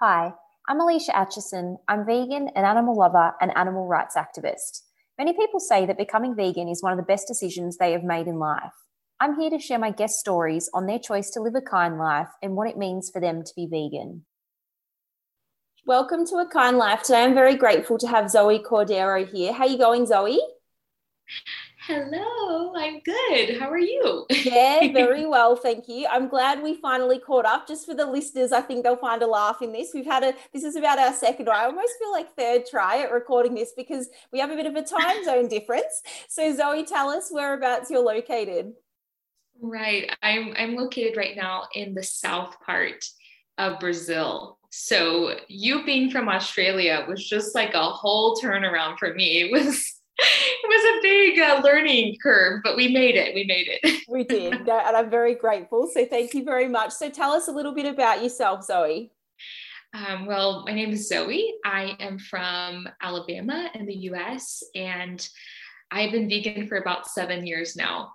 Hi, I'm Alicia Atchison. I'm vegan, an animal lover, and animal rights activist. Many people say that becoming vegan is one of the best decisions they have made in life. I'm here to share my guest stories on their choice to live a kind life and what it means for them to be vegan. Welcome to A Kynd Life. Today I'm very grateful to have Zoe Cordeiro here. How are you going, Zoe? Hello, I'm good. How are you? yeah, very well, thank you. I'm glad we finally caught up. Just for the listeners, I think they'll find a laugh in this. We've had a this is about our second, or I almost feel like third try at recording this because we have a bit of a time zone difference. So Zoe, tell us whereabouts you're located. Right. I'm I'm located right now in the south part of Brazil. So you being from Australia was just like a whole turnaround for me. It was it was a big uh, learning curve, but we made it. We made it. we did. and I'm very grateful. So thank you very much. So tell us a little bit about yourself, Zoe. Um, well, my name is Zoe. I am from Alabama in the US, and I've been vegan for about seven years now.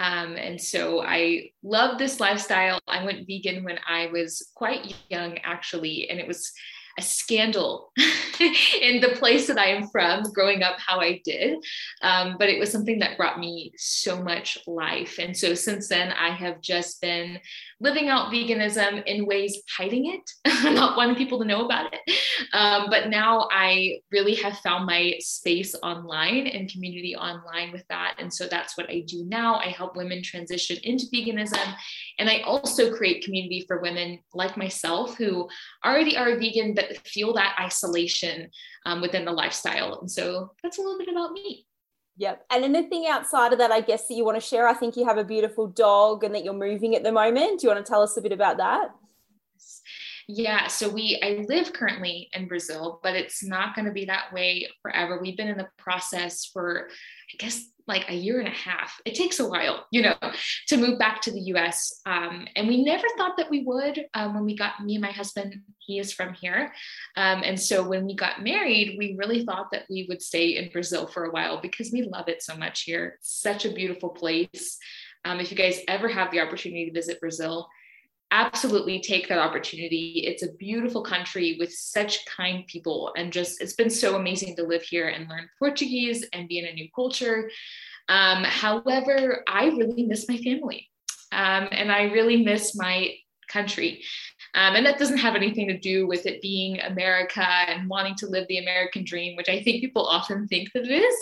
Um, and so I love this lifestyle. I went vegan when I was quite young, actually, and it was a scandal in the place that I am from, growing up how I did. Um, but it was something that brought me so much life. And so since then, I have just been living out veganism in ways hiding it, not wanting people to know about it. Um, but now I really have found my space online and community online with that. And so that's what I do now. I help women transition into veganism. And I also create community for women like myself who already are vegan, but feel that isolation um, within the lifestyle. And so that's a little bit about me. Yep. And anything outside of that, I guess, that you want to share? I think you have a beautiful dog and that you're moving at the moment. Do you want to tell us a bit about that? Yeah, so we I live currently in Brazil, but it's not going to be that way forever. We've been in the process for I guess like a year and a half. It takes a while, you know, to move back to the US. Um, and we never thought that we would um, when we got me and my husband, he is from here. Um, and so when we got married, we really thought that we would stay in Brazil for a while because we love it so much here. Such a beautiful place. Um, if you guys ever have the opportunity to visit Brazil, absolutely take that opportunity. It's a beautiful country with such kind people, and just it's been so amazing to live here and learn Portuguese and be in a new culture. Um, however, I really miss my family, um, and I really miss my country. Um, and that doesn't have anything to do with it being America and wanting to live the American dream, which I think people often think that it is.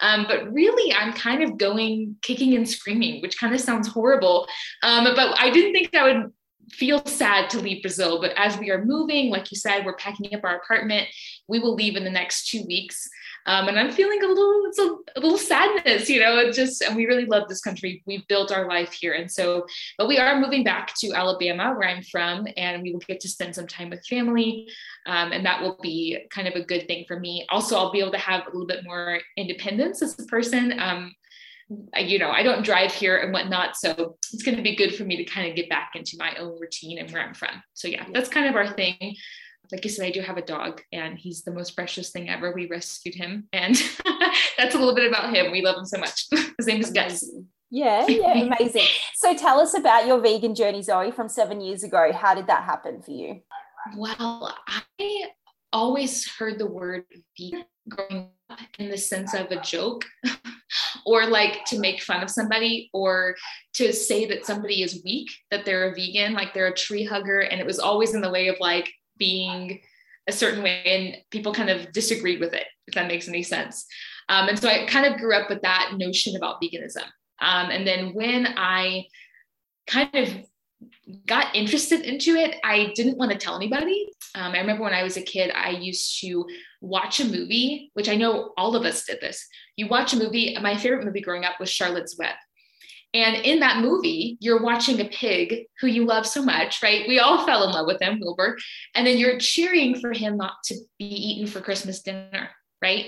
Um, but really, I'm kind of going kicking and screaming, which kind of sounds horrible. Um, but I didn't think I would feel sad to leave Brazil, but as we are moving, like you said, we're packing up our apartment. We will leave in the next two weeks. Um, and I'm feeling a little, it's a, a, little sadness, you know, it just, and we really love this country. We've built our life here. And so, but we are moving back to Alabama, where I'm from, and we will get to spend some time with family. Um, and that will be kind of a good thing for me. Also, I'll be able to have a little bit more independence as a person. Um, you know, I don't drive here and whatnot. So it's going to be good for me to kind of get back into my own routine and where I'm from. So yeah, that's kind of our thing. Like I said, I do have a dog and he's the most precious thing ever. We rescued him and that's a little bit about him. We love him so much. His name is Gus. Yeah, yeah, amazing. so tell us about your vegan journey, Zoe, from seven years ago. How did that happen for you? Well, I always heard the word vegan growing in the sense of a joke or like to make fun of somebody or to say that somebody is weak, that they're a vegan, like they're a tree hugger. And it was always in the way of like being a certain way and people kind of disagreed with it, if that makes any sense. Um, and so I kind of grew up with that notion about veganism. Um, and then when I kind of got interested into it, I didn't want to tell anybody. Um, I remember when I was a kid, I used to watch a movie, which I know all of us did this. You watch a movie, my favorite movie growing up was Charlotte's Web. And in that movie, you're watching a pig who you love so much, right? We all fell in love with him, Wilbur. And then you're cheering for him not to be eaten for Christmas dinner, right?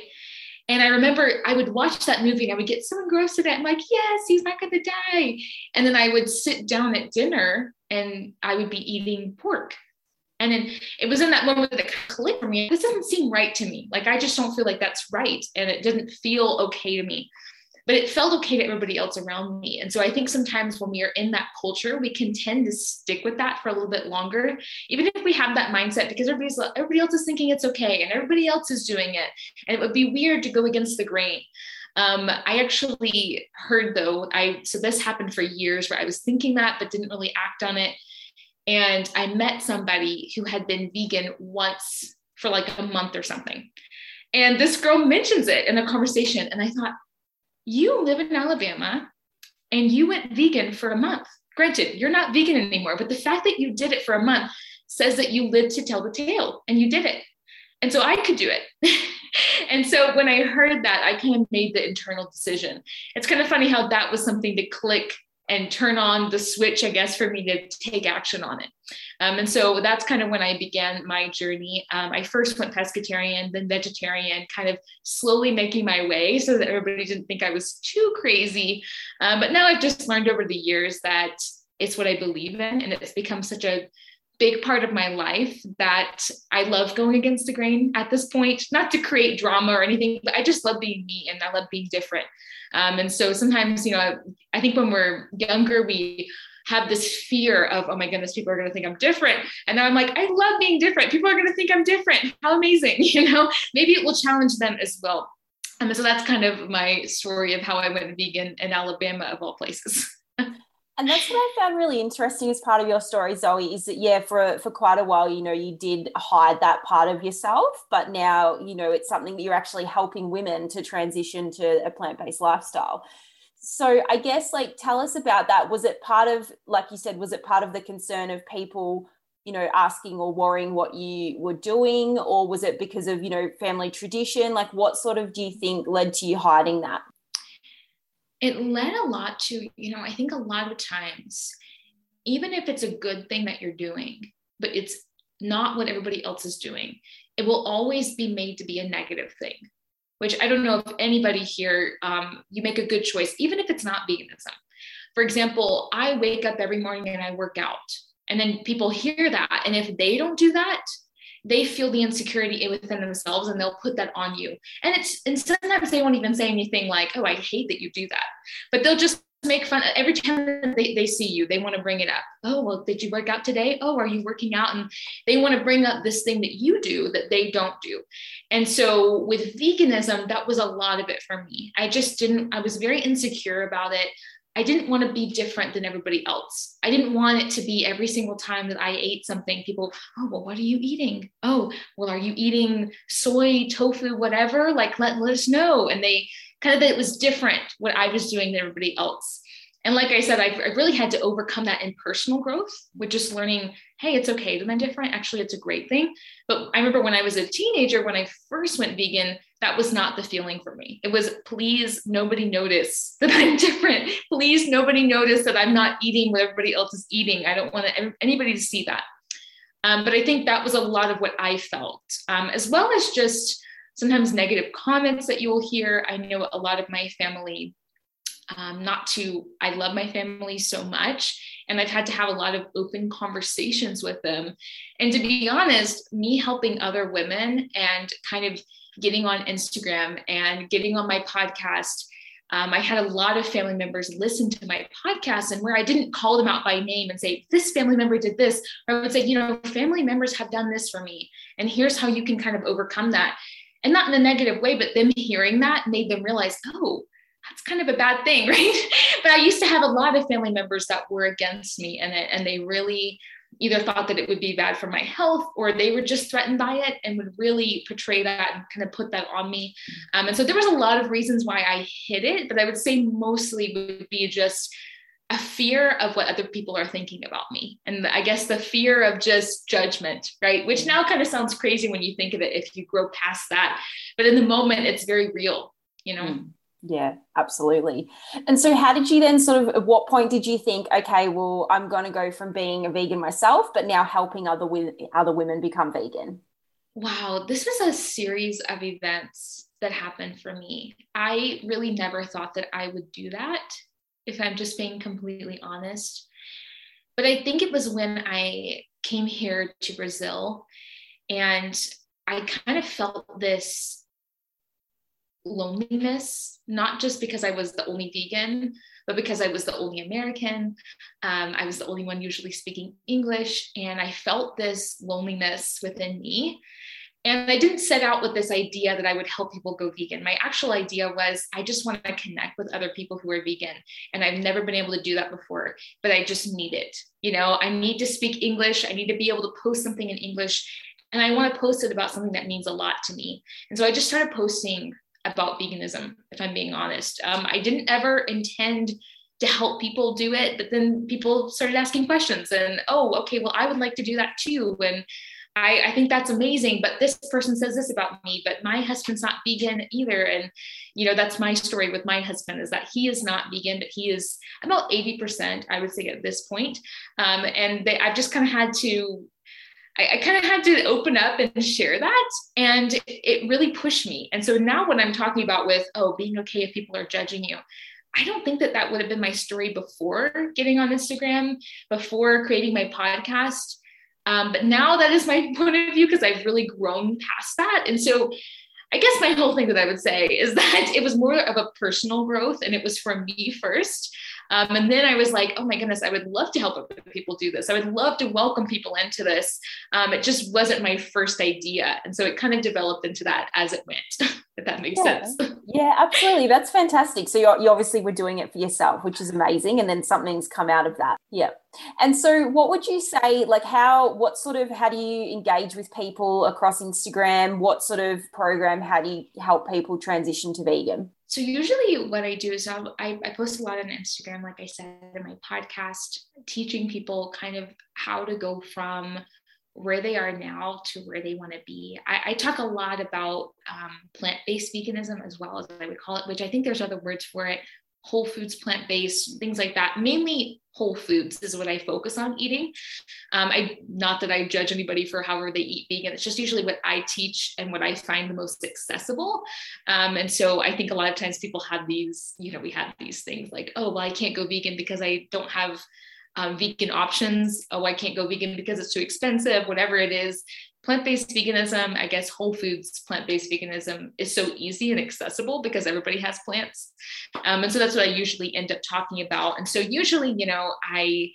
And I remember I would watch that movie and I would get so engrossed in it. I'm like, yes, he's not going to die. And then I would sit down at dinner and I would be eating pork. And then it was in that moment that clicked for me. This doesn't seem right to me. Like I just don't feel like that's right. And it didn't feel okay to me. but it felt okay to everybody else around me. And so I think sometimes when we are in that culture, we can tend to stick with that for a little bit longer, even if we have that mindset because everybody's everybody else is thinking it's okay and everybody else is doing it. And it would be weird to go against the grain. Um, I actually heard though, I so this happened for years where I was thinking that but didn't really act on it. And I met somebody who had been vegan once for like a month or something. And this girl mentions it in a conversation. And I thought, you live in Alabama and you went vegan for a month. Granted, you're not vegan anymore, but the fact that you did it for a month says that you lived to tell the tale and you did it. And so I could do it. and so when I heard that, I kind of made the internal decision. It's kind of funny how that was something to click and turn on the switch, I guess, for me to take action on it. Um, and so that's kind of when I began my journey. Um, I first went pescatarian, then vegetarian, kind of slowly making my way so that everybody didn't think I was too crazy. Um, but now I've just learned over the years that it's what I believe in, and it's become such a big part of my life that I love going against the grain at this point, not to create drama or anything, but I just love being me and I love being different. Um, and so sometimes, you know, I think when we're younger, we have this fear of, oh my goodness, people are going to think I'm different. And now I'm like, I love being different. People are going to think I'm different. How amazing. You know, maybe it will challenge them as well. And so that's kind of my story of how I went vegan in Alabama, of all places. And that's what I found really interesting as part of your story, Zoe, is that yeah, for for quite a while, you know, you did hide that part of yourself, but now, you know, it's something that you're actually helping women to transition to a plant-based lifestyle. So I guess like tell us about that. Was it part of, like you said, was it part of the concern of people, you know, asking or worrying what you were doing, or was it because of, you know, family tradition? Like what sort of do you think led to you hiding that? It led a lot to, you know, I think a lot of times, even if it's a good thing that you're doing, but it's not what everybody else is doing, it will always be made to be a negative thing. Which I don't know if anybody here, um, you make a good choice, even if it's not veganism. For example, I wake up every morning and I work out, and then people hear that. And if they don't do that, they feel the insecurity within themselves and they'll put that on you. And it's and sometimes they won't even say anything like, oh, I hate that you do that. But they'll just make fun every time they, they see you they want to bring it up. Oh well did you work out today? Oh are you working out? And they want to bring up this thing that you do that they don't do. And so with veganism that was a lot of it for me. I just didn't i was very insecure about it I didn't want to be different than everybody else. I didn't want it to be every single time that I ate something, people, oh, well, what are you eating? Oh, well, are you eating soy, tofu, whatever? Like, let, let us know. And they kind of, it was different what I was doing than everybody else. And like I said, I, I really had to overcome that in personal growth with just learning, hey, it's okay that I'm different. Actually, it's a great thing. But I remember when I was a teenager, when I first went vegan, that was not the feeling for me. It was, please, nobody notice that I'm different. Please, nobody notice that I'm not eating what everybody else is eating. I don't want anybody to see that. Um, but I think that was a lot of what I felt, um, as well as just sometimes negative comments that you will hear. I know a lot of my family, um, not to, I love my family so much. And I've had to have a lot of open conversations with them. And to be honest, me helping other women and kind of getting on Instagram and getting on my podcast. Um, I had a lot of family members listen to my podcast, and where I didn't call them out by name and say, This family member did this, I would say, You know, family members have done this for me, and here's how you can kind of overcome that. And not in a negative way, but them hearing that made them realize, Oh, that's kind of a bad thing, right? but I used to have a lot of family members that were against me, and, it, and they really either thought that it would be bad for my health or they were just threatened by it and would really portray that and kind of put that on me. Um, and so there was a lot of reasons why I hid it, but I would say mostly would be just a fear of what other people are thinking about me. And I guess the fear of just judgment, right? Which now kind of sounds crazy when you think of it if you grow past that. But in the moment, it's very real, you know? Mm. Yeah, absolutely. And so, how did you then sort of, at what point did you think, okay, well, I'm going to go from being a vegan myself, but now helping other other women become vegan? Wow, this was a series of events that happened for me. I really never thought that I would do that, if I'm just being completely honest. But I think it was when I came here to Brazil and I kind of felt this loneliness, not just because I was the only vegan, but because I was the only American. Um, I was the only one usually speaking English, and I felt this loneliness within me. And I didn't set out with this idea that I would help people go vegan. My actual idea was I just want to connect with other people who are vegan. And I've never been able to do that before, but I just need it. You know, I need to speak English. I need to be able to post something in English. And I want to post it about something that means a lot to me. And so I just started posting about veganism, if I'm being honest. Um, I didn't ever intend to help people do it, but then people started asking questions and, oh, okay, well, I would like to do that too. And I, I, think that's amazing, but this person says this about me, but my husband's not vegan either. And, you know, that's my story with my husband is that he is not vegan, but he is about 80%, I would say at this point. Um, and they, I've just kind of had to, I, I kind of had to open up and share that. And it really pushed me. And so now when I'm talking about with, oh, being okay if people are judging you, I don't think that that would have been my story before getting on Instagram, before creating my podcast um, but now that is my point of view because I've really grown past that. And so I guess my whole thing that I would say is that it was more of a personal growth and it was for me first. Um, and then I was like, oh my goodness, I would love to help other people do this. I would love to welcome people into this. Um, it just wasn't my first idea. And so it kind of developed into that as it went, if that makes yeah. sense. Yeah, absolutely. That's fantastic. So you obviously were doing it for yourself, which is amazing. And then something's come out of that. Yeah. And so what would you say, like how, what sort of, how do you engage with people across Instagram? What sort of program, how do you help people transition to vegan? So usually what I do is I'll, I, I post a lot on Instagram, like I said in my podcast, teaching people kind of how to go from where they are now to where they want to be. I, I, talk a lot about um, plant-based veganism as well as I would call it, which I think there's other words for it, whole foods, plant-based, things like that. Mainly whole foods is what I focus on eating. Um, I not that I judge anybody for however they eat vegan. It's just usually what I teach and what I find the most accessible. Um, and so I think a lot of times people have these, you know, we have these things like, oh, well, I can't go vegan because I don't have um, vegan options. Oh, I can't go vegan because it's too expensive. Whatever it is, plant-based veganism i guess whole foods plant-based veganism is so easy and accessible because everybody has plants. Um, and so that's what i usually end up talking about. And so usually you know i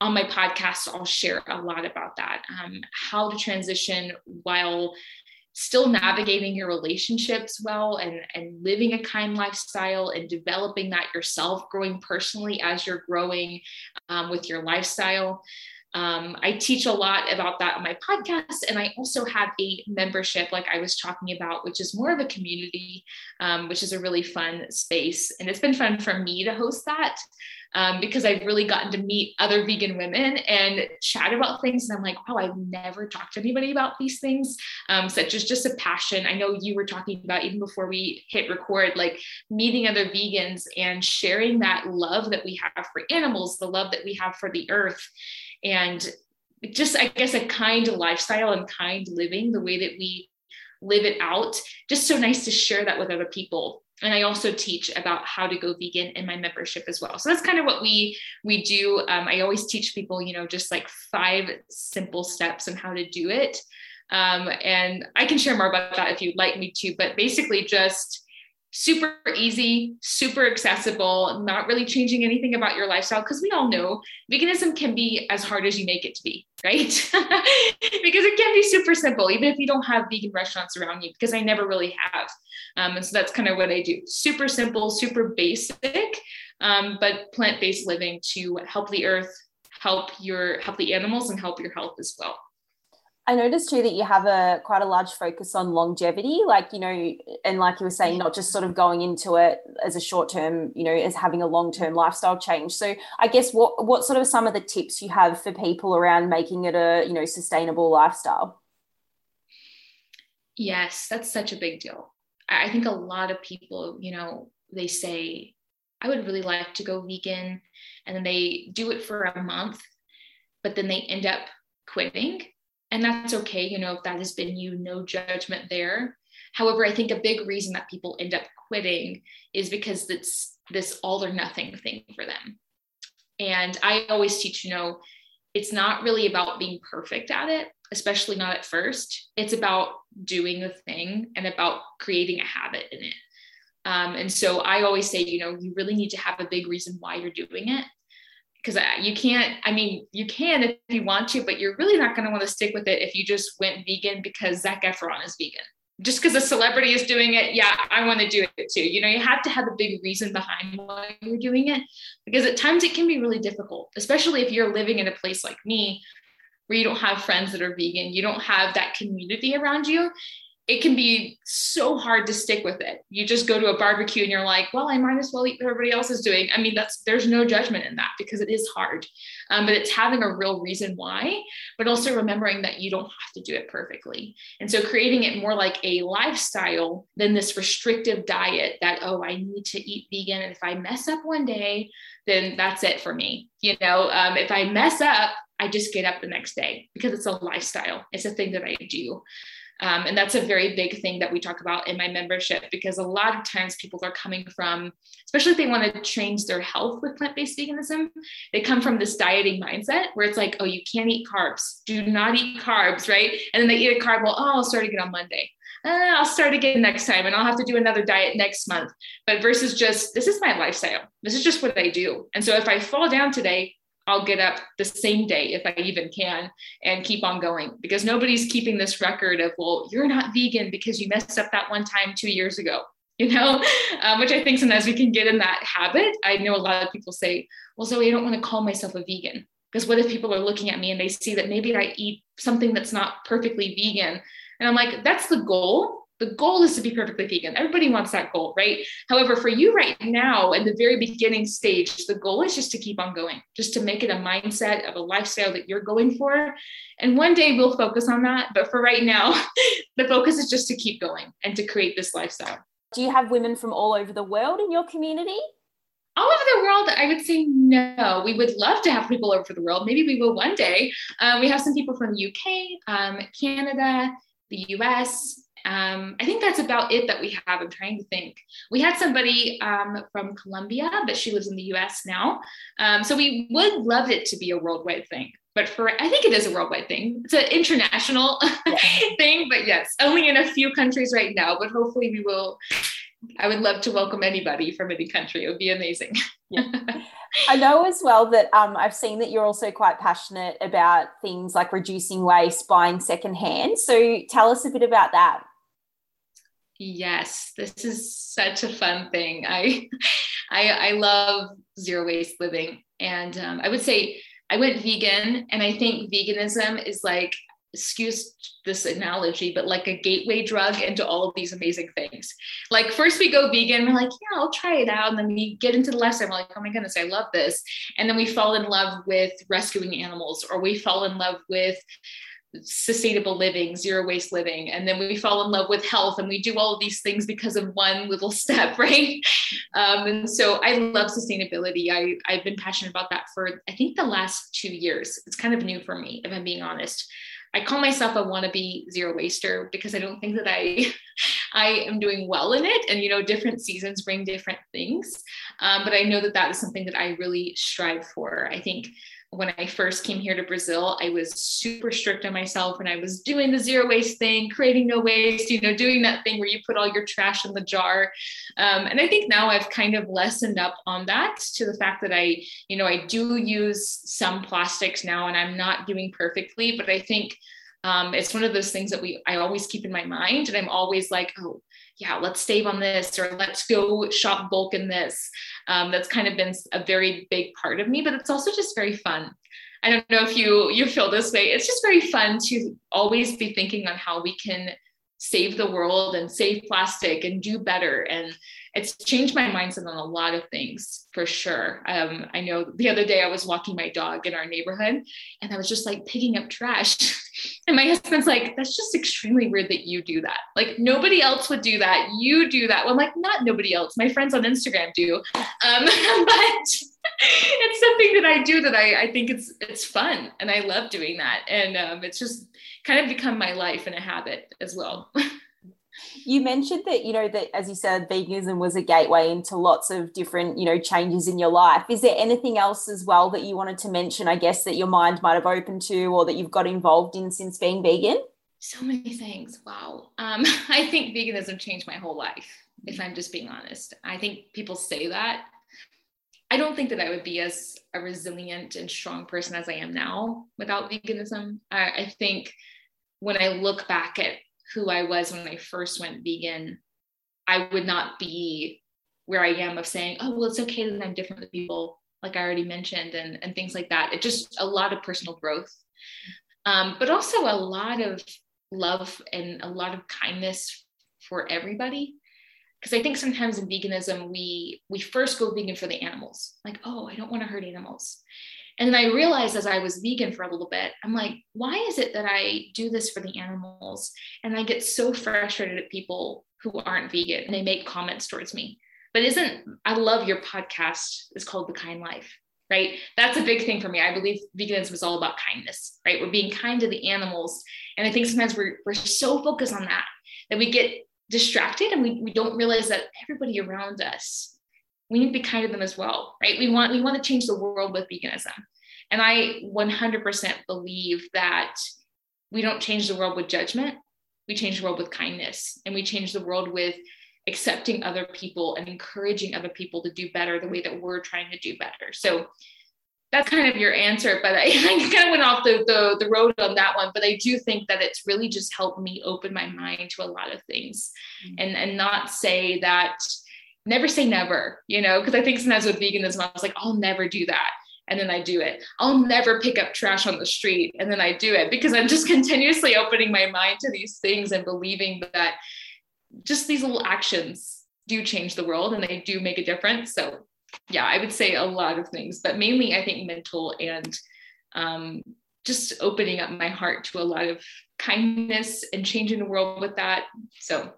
on my podcast i'll share a lot about that. Um, how to transition while still navigating your relationships well and, and living a kind lifestyle and developing that yourself growing personally as you're growing um, with your lifestyle um, I teach a lot about that on my podcast. And I also have a membership, like I was talking about, which is more of a community, um, which is a really fun space. And it's been fun for me to host that um, because I've really gotten to meet other vegan women and chat about things. And I'm like, oh, I've never talked to anybody about these things, um, such as just a passion. I know you were talking about even before we hit record, like meeting other vegans and sharing that love that we have for animals, the love that we have for the earth and just i guess a kind lifestyle and kind living the way that we live it out. Just so nice to share that with other people. And i also teach about how to go vegan in my membership as well. So that's kind of what we we do. Um, i always teach people you know just like five simple steps on how to do it. Um, and i can share more about that if you'd like me to but basically just super easy, super accessible, not really changing anything about your lifestyle. Because we all know veganism can be as hard as you make it to be, right? because it can be super simple, even if you don't have vegan restaurants around you, because I never really have. Um, and so that's kind of what I do super simple, super basic, um, but plant based living to help the earth, help your help the animals, and help your health as well. I noticed too that you have a quite a large focus on longevity, like you know, and like you were saying, not just sort of going into it as a short term, you know, as having a long term lifestyle change. So, I guess what what sort of some of the tips you have for people around making it a you know sustainable lifestyle? Yes, that's such a big deal. I think a lot of people, you know, they say, I would really like to go vegan, and then they do it for a month, but then they end up quitting and that's okay you know if that has been you no judgment there. However i think a big reason that people end up quitting is because it's this all or nothing thing for them. And i always teach you know it's not really about being perfect at it especially not at first. It's about doing the thing and about creating a habit in it. Um, and so I always say, you know, you really need to have a big reason why you're doing it. Because you can't, I mean, you can if you want to, but you're really not going to want to stick with it if you just went vegan because Zac Efron is vegan. Just because a celebrity is doing it, yeah, I want to do it too. You know, you have to have a big reason behind why you're doing it because at times it can be really difficult, especially if you're living in a place like me where you don't have friends that are vegan, you don't have that community around you it can be so hard to stick with it. You just go to a barbecue and you're like, well, I might as well eat what everybody else is doing. I mean, that's there's no judgment in that because it is hard. Um, but it's having a real reason why, but also remembering that you don't have to do it perfectly. And so creating it more like a lifestyle than this restrictive diet that, oh, I need to eat vegan. And if I mess up one day, then that's it for me. You know, um, if I mess up, I just get up the next day because it's a lifestyle. It's a thing that I do. Um, and that's a very big thing that we talk about in my membership because a lot of times people are coming from, especially if they want to change their health with plant based veganism, they come from this dieting mindset where it's like, oh, you can't eat carbs, do not eat carbs, right? And then they eat a carb, well, oh, I'll start again on Monday. Uh, I'll start again next time and I'll have to do another diet next month. But versus just, this is my lifestyle. This is just what I do. And so if I fall down today, I'll get up the same day if I even can and keep on going because nobody's keeping this record of, well, you're not vegan because you messed up that one time two years ago, you know, um, which I think sometimes we can get in that habit. I know a lot of people say, well, Zoe, I don't want to call myself a vegan because what if people are looking at me and they see that maybe I eat something that's not perfectly vegan? And I'm like, that's the goal the goal is to be perfectly vegan. Everybody wants that goal, right? However, for you right now, in the very beginning stage, the goal is just to keep on going, just to make it a mindset of a lifestyle that you're going for. And one day we'll focus on that. But for right now, the focus is just to keep going and to create this lifestyle. Do you have women from all over the world in your community? all over the world, I would say no. We would love to have people over the world. Maybe we will one day. Um, we have some people from the UK, um, Canada, the US, um, I think that's about it that we have. I'm trying to think. We had somebody um, from Colombia, but she lives in the US now. Um, so we would love it to be a worldwide thing. But for, I think it is a worldwide thing. It's an international yeah. thing, but yes, only in a few countries right now. But hopefully we will. I would love to welcome anybody from any country. It would be amazing. Yeah. I know as well that um, I've seen that you're also quite passionate about things like reducing waste, buying secondhand. So tell us a bit about that. Yes, this is such a fun thing. I, I, I love zero waste living, and um, I would say I went vegan, and I think veganism is like excuse this analogy, but like a gateway drug into all of these amazing things. Like first we go vegan, we're like, yeah, I'll try it out. And then we get into the lifestyle, we're like, oh my goodness, I love this. And then we fall in love with rescuing animals, or we fall in love with sustainable living, zero waste living. And then we fall in love with health and we do all of these things because of one little step, right? Um, and so I love sustainability. I, I've been passionate about that for, I think, the last two years. It's kind of new for me, if I'm being honest. I call myself a wannabe zero waster because I don't think that I I am doing well in it. And you know, different seasons bring different things, um, but I know that that is something that I really strive for. I think when I first came here to Brazil, I was super strict on myself and I was doing the zero waste thing, creating no waste, you know, doing that thing where you put all your trash in the jar. Um, and I think now I've kind of lessened up on that to the fact that I, you know, I do use some plastics now and I'm not doing perfectly, but I think um, it's one of those things that we I always keep in my mind. And I'm always like, oh, yeah, let's save on this or let's go shop bulk in this. Um, that's kind of been a very big part of me, but it's also just very fun. I don't know if you you feel this way. It's just very fun to always be thinking on how we can save the world and save plastic and do better. And it's changed my mindset on a lot of things for sure. Um, I know the other day I was walking my dog in our neighborhood and I was just like picking up trash. and my husband's like, that's just extremely weird that you do that. Like nobody else would do that. You do that. Well, I'm like, not nobody else. My friends on Instagram do. Um, but it's something that I do that I, I think it's it's fun and I love doing that. And um, it's just kind of become my life and a habit as well. You mentioned that you know that as you said veganism was a gateway into lots of different you know changes in your life is there anything else as well that you wanted to mention i guess that your mind might have opened to or that you've got involved in since being vegan so many things wow um, i think veganism changed my whole life if I'm just being honest. I think people say that. I don't think that I would be as a resilient and strong person as I am now without veganism. I, I think when I look back at who I was when I first went vegan, I would not be where I am of saying, oh, well, it's okay that I'm different than people, like I already mentioned, and, and things like that. It just a lot of personal growth, um, but also a lot of love and a lot of kindness for everybody. Because I think sometimes in veganism, we we first go vegan for the animals, like, oh, I don't want to hurt animals. And then I realized as I was vegan for a little bit, I'm like, why is it that I do this for the animals? And I get so frustrated at people who aren't vegan and they make comments towards me. But isn't, I love your podcast, it's called The Kynd Life, right? That's a big thing for me. I believe veganism is all about kindness, right? We're being kind to the animals. And I think sometimes we're, we're so focused on that that we get distracted and we, we don't realize that everybody around us we need to be kind to them as well, right? We want we want to change the world with veganism. And I 100% believe that we don't change the world with judgment. We change the world with kindness and we change the world with accepting other people and encouraging other people to do better the way that we're trying to do better. So that's kind of your answer, but I, I kind of went off the, the, the road on that one. But I do think that it's really just helped me open my mind to a lot of things mm-hmm. and, and not say that never say never, you know, because I think sometimes with veganism, I was like, I'll never do that. And then I do it. I'll never pick up trash on the street. And then I do it because I'm just continuously opening my mind to these things and believing that just these little actions do change the world and they do make a difference. So, yeah, I would say a lot of things, but mainly I think mental and um, just opening up my heart to a lot of kindness and changing the world with that. So,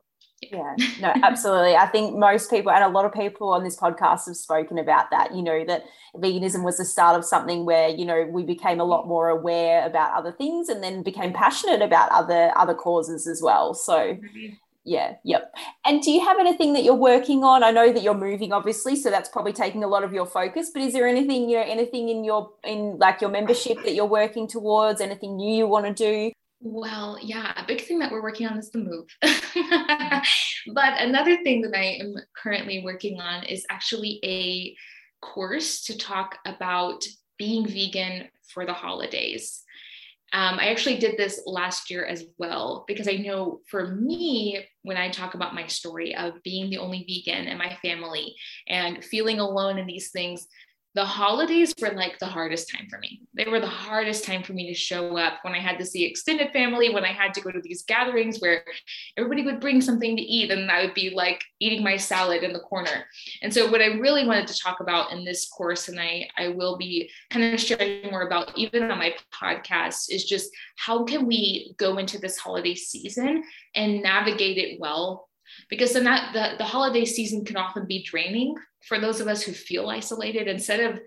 yeah. No absolutely. I think most people and a lot of people on this podcast have spoken about that you know that veganism was the start of something where you know we became a lot more aware about other things and then became passionate about other other causes as well. So mm-hmm. yeah yep. And do you have anything that you're working on? I know that you're moving obviously so that's probably taking a lot of your focus but is there anything you know anything in your in like your membership that you're working towards? Anything new you want to do well, yeah, a big thing that we're working on is the move. but another thing that I am currently working on is actually a course to talk about being vegan for the holidays. Um, I actually did this last year as well because I know for me, when I talk about my story of being the only vegan in my family and feeling alone in these things, the holidays were like the hardest time for me. They were the hardest time for me to show up when I had to see extended family, when I had to go to these gatherings where everybody would bring something to eat and I would be like eating my salad in the corner. And so what I really wanted to talk about in this course, and I, I will be kind of sharing more about even on my podcast, is just how can we go into this holiday season and navigate it well because then that the, the holiday season can often be draining for those of us who feel isolated instead of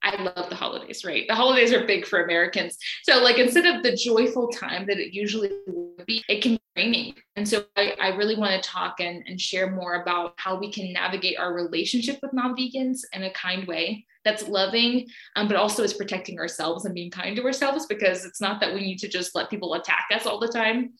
I love the holidays, right? The holidays are big for Americans. So, like, instead of the joyful time that it usually would be, it can be draining. And so, I, I really want to talk and, and share more about how we can navigate our relationship with non vegans in a kind way that's loving, um, but also is protecting ourselves and being kind to ourselves because it's not that we need to just let people attack us all the time.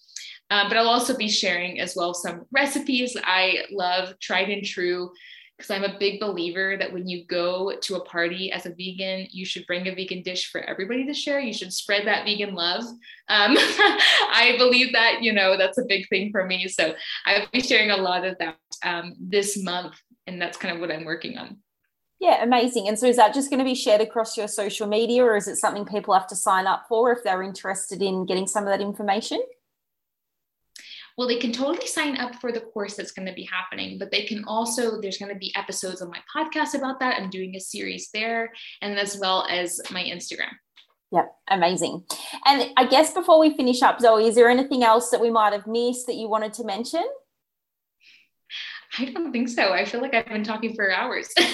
Um, but I'll also be sharing as well some recipes I love, tried and true, because I'm a big believer that when you go to a party as a vegan, you should bring a vegan dish for everybody to share. You should spread that vegan love. Um, I believe that, you know, that's a big thing for me. So I'll be sharing a lot of that um, this month. And that's kind of what I'm working on. Yeah, amazing. And so is that just going to be shared across your social media or is it something people have to sign up for if they're interested in getting some of that information? Well, they can totally sign up for the course that's going to be happening, but they can also, there's going to be episodes on my podcast about that. I'm doing a series there, and as well as my Instagram. Yep, amazing. And I guess before we finish up, Zoe, is there anything else that we might have missed that you wanted to mention? I don't think so. I feel like I've been talking for hours. you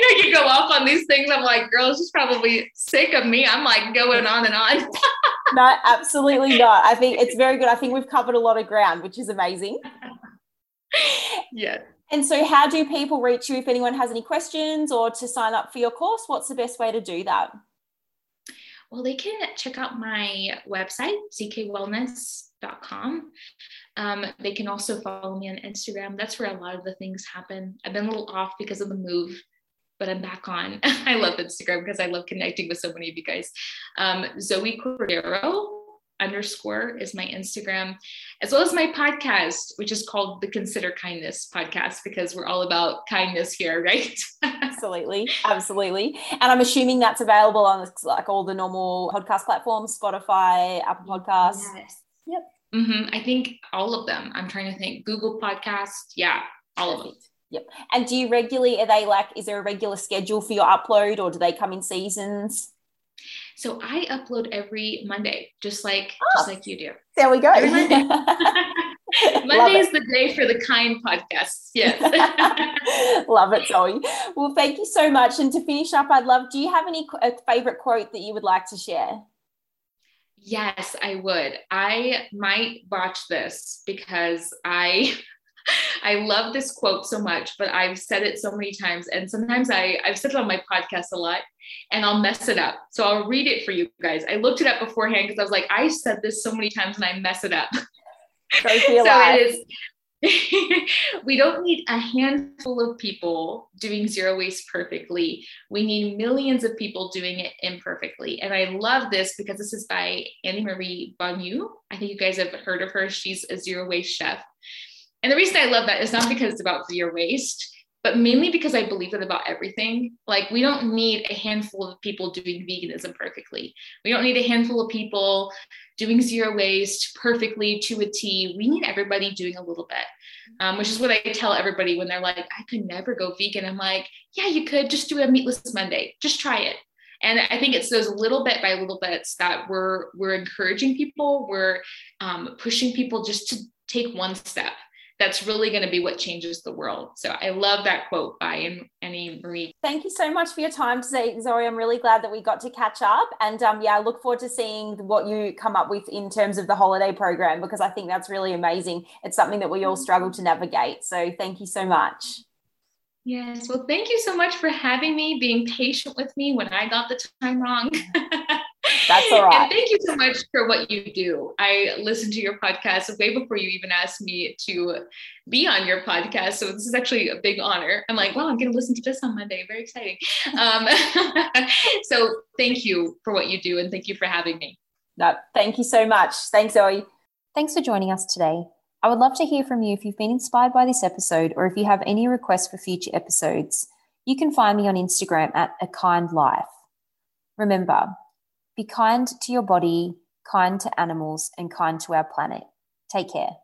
know, you go off on these things. I'm like, girl, she's probably sick of me. I'm like going on and on. no, absolutely not. I think it's very good. I think we've covered a lot of ground, which is amazing. Yeah. And so, how do people reach you if anyone has any questions or to sign up for your course? What's the best way to do that? Well, they can check out my website, ckwellness.com. Um, they can also follow me on Instagram. That's where a lot of the things happen. I've been a little off because of the move, but I'm back on. I love Instagram because I love connecting with so many of you guys. Um, Zoe Cordeiro underscore is my Instagram, as well as my podcast, which is called the Consider Kindness podcast, because we're all about kindness here, right? absolutely. Absolutely. And I'm assuming that's available on like all the normal podcast platforms, Spotify, Apple Podcasts. Yes. Yep. Mm-hmm. I think all of them. I'm trying to think. Google Podcast. Yeah, all Perfect. of them. Yep. And do you regularly, are they like, is there a regular schedule for your upload or do they come in seasons? So I upload every Monday, just like oh, just like you do. There we go. Monday. Monday is the day for the kind podcasts. Yes. love it, Zoe. Well, thank you so much. And to finish up, I'd love, do you have any a favorite quote that you would like to share? Yes, I would. I might watch this because I I love this quote so much, but I've said it so many times. And sometimes I, I've said it on my podcast a lot and I'll mess it up. So I'll read it for you guys. I looked it up beforehand because I was like, I said this so many times and I mess it up. so it is we don't need a handful of people doing zero waste perfectly. We need millions of people doing it imperfectly. And I love this because this is by Annie Marie Bonneau. I think you guys have heard of her. She's a zero waste chef. And the reason I love that is not because it's about zero waste, but mainly because I believe it about everything. Like, we don't need a handful of people doing veganism perfectly. We don't need a handful of people doing zero waste perfectly to a T. We need everybody doing a little bit, um, which is what I tell everybody when they're like, I could never go vegan. I'm like, yeah, you could just do a meatless Monday. Just try it. And I think it's those little bit by little bits that we're we're encouraging people, we're um, pushing people just to take one step that's really going to be what changes the world. So I love that quote by Annie Marie. Thank you so much for your time today, Zoe. I'm really glad that we got to catch up. And um, yeah, I look forward to seeing what you come up with in terms of the holiday program because I think that's really amazing. It's something that we all struggle to navigate. So thank you so much. Yes. Well, thank you so much for having me, being patient with me when I got the time wrong. That's all right. And thank you so much for what you do. I listened to your podcast way before you even asked me to be on your podcast. So this is actually a big honor. I'm like, wow, I'm going to listen to this on Monday. Very exciting. Um, so thank you for what you do. And thank you for having me. No, thank you so much. Thanks, Zoe. Thanks for joining us today. I would love to hear from you if you've been inspired by this episode or if you have any requests for future episodes. You can find me on Instagram at A Kynd Life. Remember, be kind to your body, kind to animals, and kind to our planet. Take care.